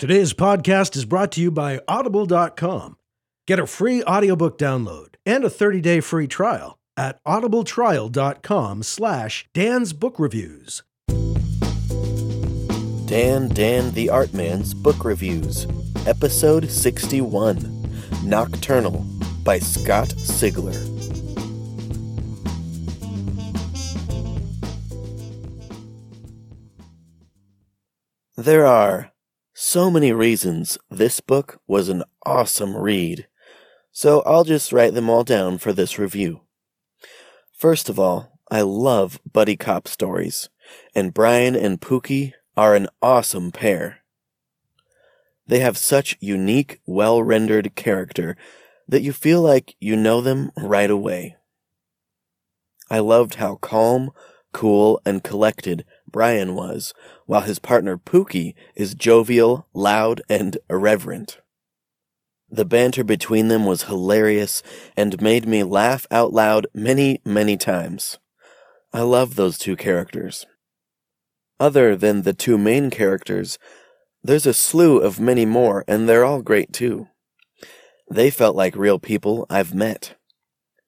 Today's podcast is brought to you by Audible.com. Get a free audiobook download and a 30-day free trial at audibletrial.com slash Dan's Book Reviews. Dan Dan the Art Man's Book Reviews, Episode 61 Nocturnal by Scott Sigler. There are so many reasons this book was an awesome read, so I'll just write them all down for this review. First of all, I love buddy cop stories, and Brian and Pookie are an awesome pair. They have such unique, well rendered character that you feel like you know them right away. I loved how calm, cool, and collected Brian was, while his partner Pookie is jovial, loud, and irreverent. The banter between them was hilarious and made me laugh out loud many, many times. I love those two characters. Other than the two main characters, there's a slew of many more, and they're all great too. They felt like real people I've met.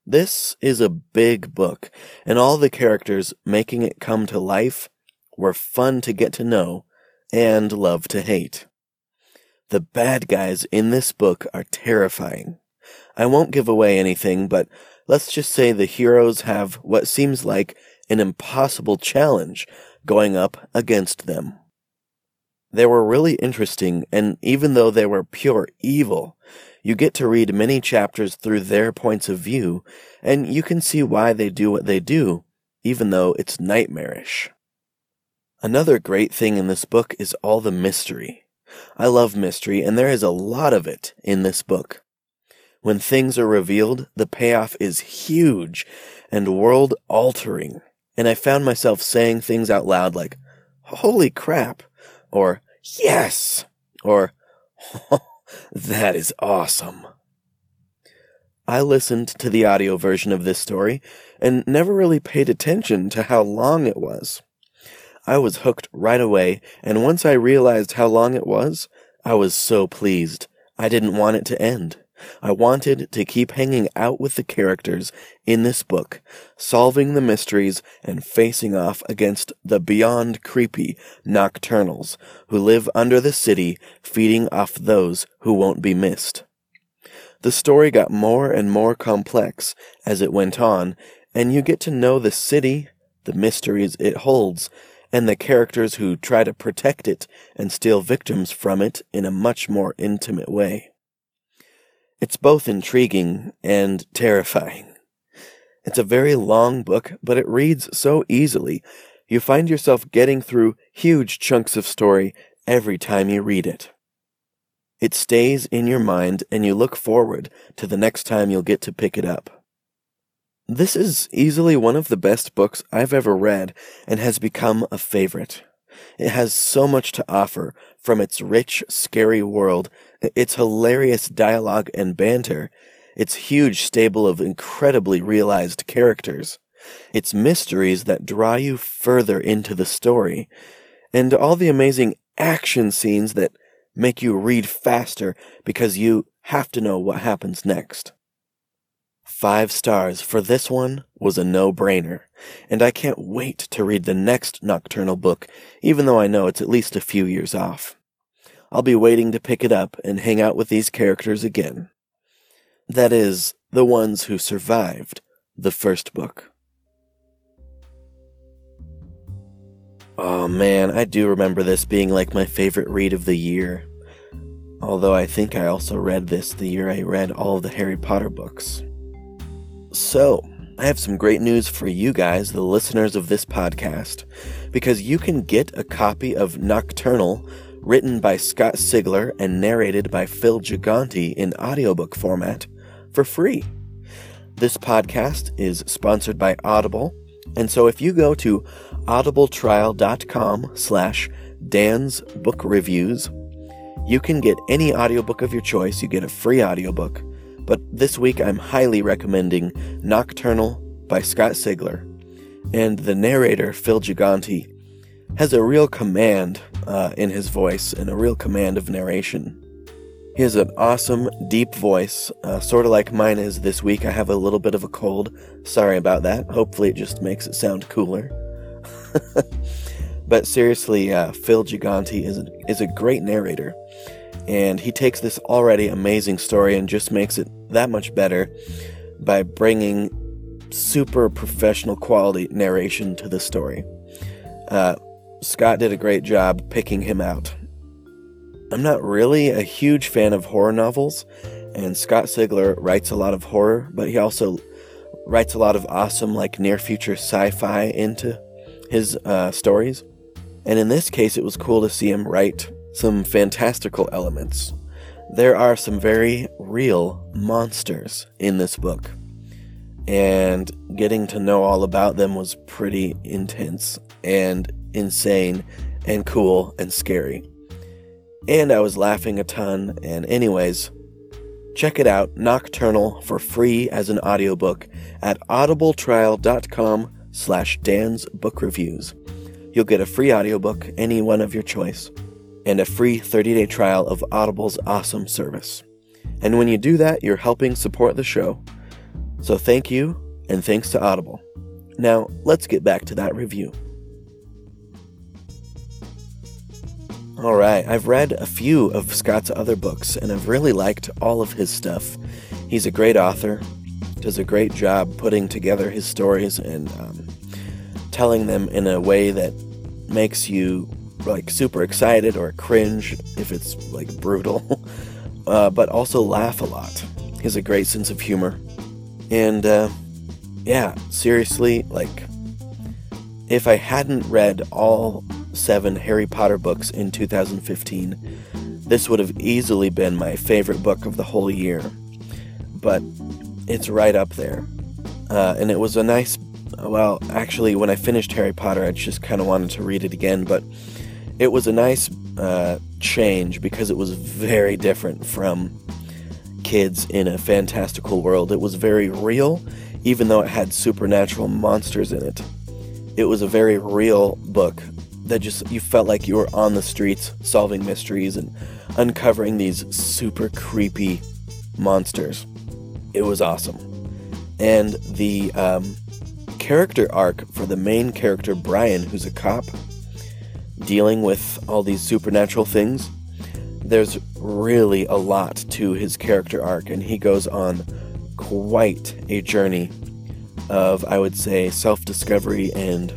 This is a big book, and all the characters making it come to life were fun to get to know and love to hate. The bad guys in this book are terrifying. I won't give away anything, but let's just say the heroes have what seems like an impossible challenge going up against them. They were really interesting, and even though they were pure evil, you get to read many chapters through their points of view, and you can see why they do what they do, even though it's nightmarish. Another great thing in this book is all the mystery. I love mystery, and there is a lot of it in this book. When things are revealed, the payoff is huge and world altering, and I found myself saying things out loud like, Holy crap! or Yes! or That is awesome. I listened to the audio version of this story and never really paid attention to how long it was. I was hooked right away, and once I realized how long it was, I was so pleased. I didn't want it to end. I wanted to keep hanging out with the characters in this book, solving the mysteries and facing off against the beyond creepy nocturnals who live under the city, feeding off those who won't be missed. The story got more and more complex as it went on, and you get to know the city, the mysteries it holds, and the characters who try to protect it and steal victims from it in a much more intimate way. It's both intriguing and terrifying. It's a very long book, but it reads so easily. You find yourself getting through huge chunks of story every time you read it. It stays in your mind and you look forward to the next time you'll get to pick it up. This is easily one of the best books I've ever read and has become a favorite. It has so much to offer from its rich, scary world, its hilarious dialogue and banter, its huge stable of incredibly realized characters, its mysteries that draw you further into the story, and all the amazing action scenes that make you read faster because you have to know what happens next. Five stars for this one was a no brainer, and I can't wait to read the next Nocturnal book, even though I know it's at least a few years off. I'll be waiting to pick it up and hang out with these characters again. That is, the ones who survived the first book. Oh man, I do remember this being like my favorite read of the year. Although I think I also read this the year I read all of the Harry Potter books. So, I have some great news for you guys, the listeners of this podcast, because you can get a copy of Nocturnal, written by Scott Sigler and narrated by Phil Gigante in audiobook format, for free. This podcast is sponsored by Audible, and so if you go to audibletrial.com slash Dan's Book Reviews, you can get any audiobook of your choice. You get a free audiobook but this week I'm highly recommending Nocturnal by Scott Sigler. And the narrator, Phil Gigante, has a real command uh, in his voice and a real command of narration. He has an awesome, deep voice, uh, sort of like mine is this week. I have a little bit of a cold. Sorry about that. Hopefully, it just makes it sound cooler. but seriously, uh, Phil Gigante is is a great narrator, and he takes this already amazing story and just makes it that much better by bringing super professional quality narration to the story. Uh, Scott did a great job picking him out. I'm not really a huge fan of horror novels, and Scott Sigler writes a lot of horror, but he also writes a lot of awesome, like near future sci fi into his uh, stories. And in this case, it was cool to see him write some fantastical elements. There are some very real monsters in this book, and getting to know all about them was pretty intense and insane and cool and scary and I was laughing a ton. And, anyways, check it out Nocturnal for free as an audiobook at audibletrial.com slash Dan's Book Reviews. You'll get a free audiobook, any one of your choice, and a free 30 day trial of Audible's awesome service. And when you do that, you're helping support the show. So thank you, and thanks to Audible. Now, let's get back to that review. All right, I've read a few of Scott's other books, and I've really liked all of his stuff. He's a great author, does a great job putting together his stories and um, telling them in a way that makes you like super excited or cringe if it's like brutal, uh, but also laugh a lot. He has a great sense of humor, and uh, yeah, seriously, like if I hadn't read all seven Harry Potter books in 2015, this would have easily been my favorite book of the whole year. But it's right up there. Uh, and it was a nice. Well, actually, when I finished Harry Potter, I just kind of wanted to read it again, but it was a nice uh, change because it was very different from kids in a fantastical world. It was very real, even though it had supernatural monsters in it. It was a very real book that just you felt like you were on the streets solving mysteries and uncovering these super creepy monsters. It was awesome. And the um, character arc for the main character, Brian, who's a cop, dealing with all these supernatural things, there's really a lot to his character arc, and he goes on quite a journey of, I would say, self discovery and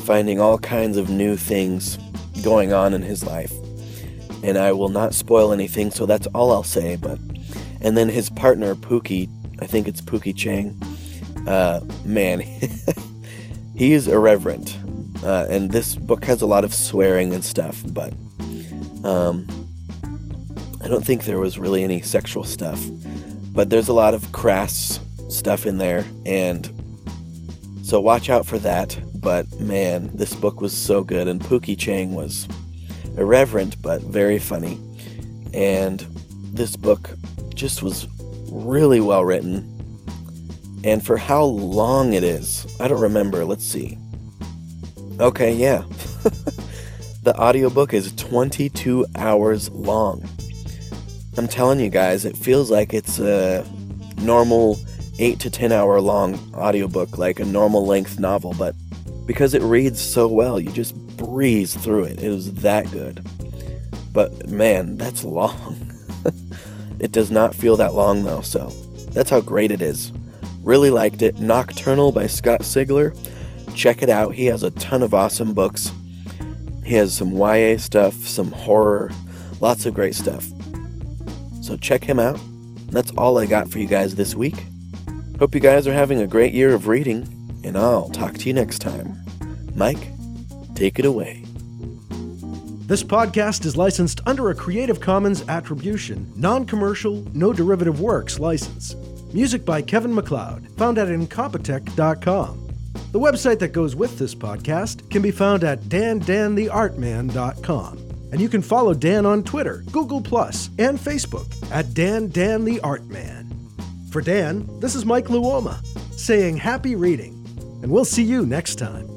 finding all kinds of new things going on in his life. And I will not spoil anything, so that's all I'll say. But and then his partner Pookie, I think it's Pookie Chang. Uh, man, he is irreverent, uh, and this book has a lot of swearing and stuff. But um, I don't think there was really any sexual stuff. But there's a lot of crass stuff in there, and so watch out for that. But man, this book was so good, and Pookie Chang was irreverent but very funny. And this book just was really well written. And for how long it is, I don't remember. Let's see. Okay, yeah. the audiobook is 22 hours long. I'm telling you guys, it feels like it's a normal 8 to 10 hour long audiobook, like a normal length novel, but because it reads so well. You just breeze through it. It was that good. But man, that's long. it does not feel that long though, so that's how great it is. Really liked it. Nocturnal by Scott Sigler. Check it out. He has a ton of awesome books. He has some YA stuff, some horror, lots of great stuff. So check him out. That's all I got for you guys this week. Hope you guys are having a great year of reading and I'll talk to you next time. Mike, take it away. This podcast is licensed under a Creative Commons Attribution, Non Commercial, No Derivative Works license. Music by Kevin MacLeod, found at Incompetech.com. The website that goes with this podcast can be found at dandantheartman.com. And you can follow Dan on Twitter, Google, and Facebook at Dan Dan the Artman. For Dan, this is Mike Luoma saying happy reading and we'll see you next time.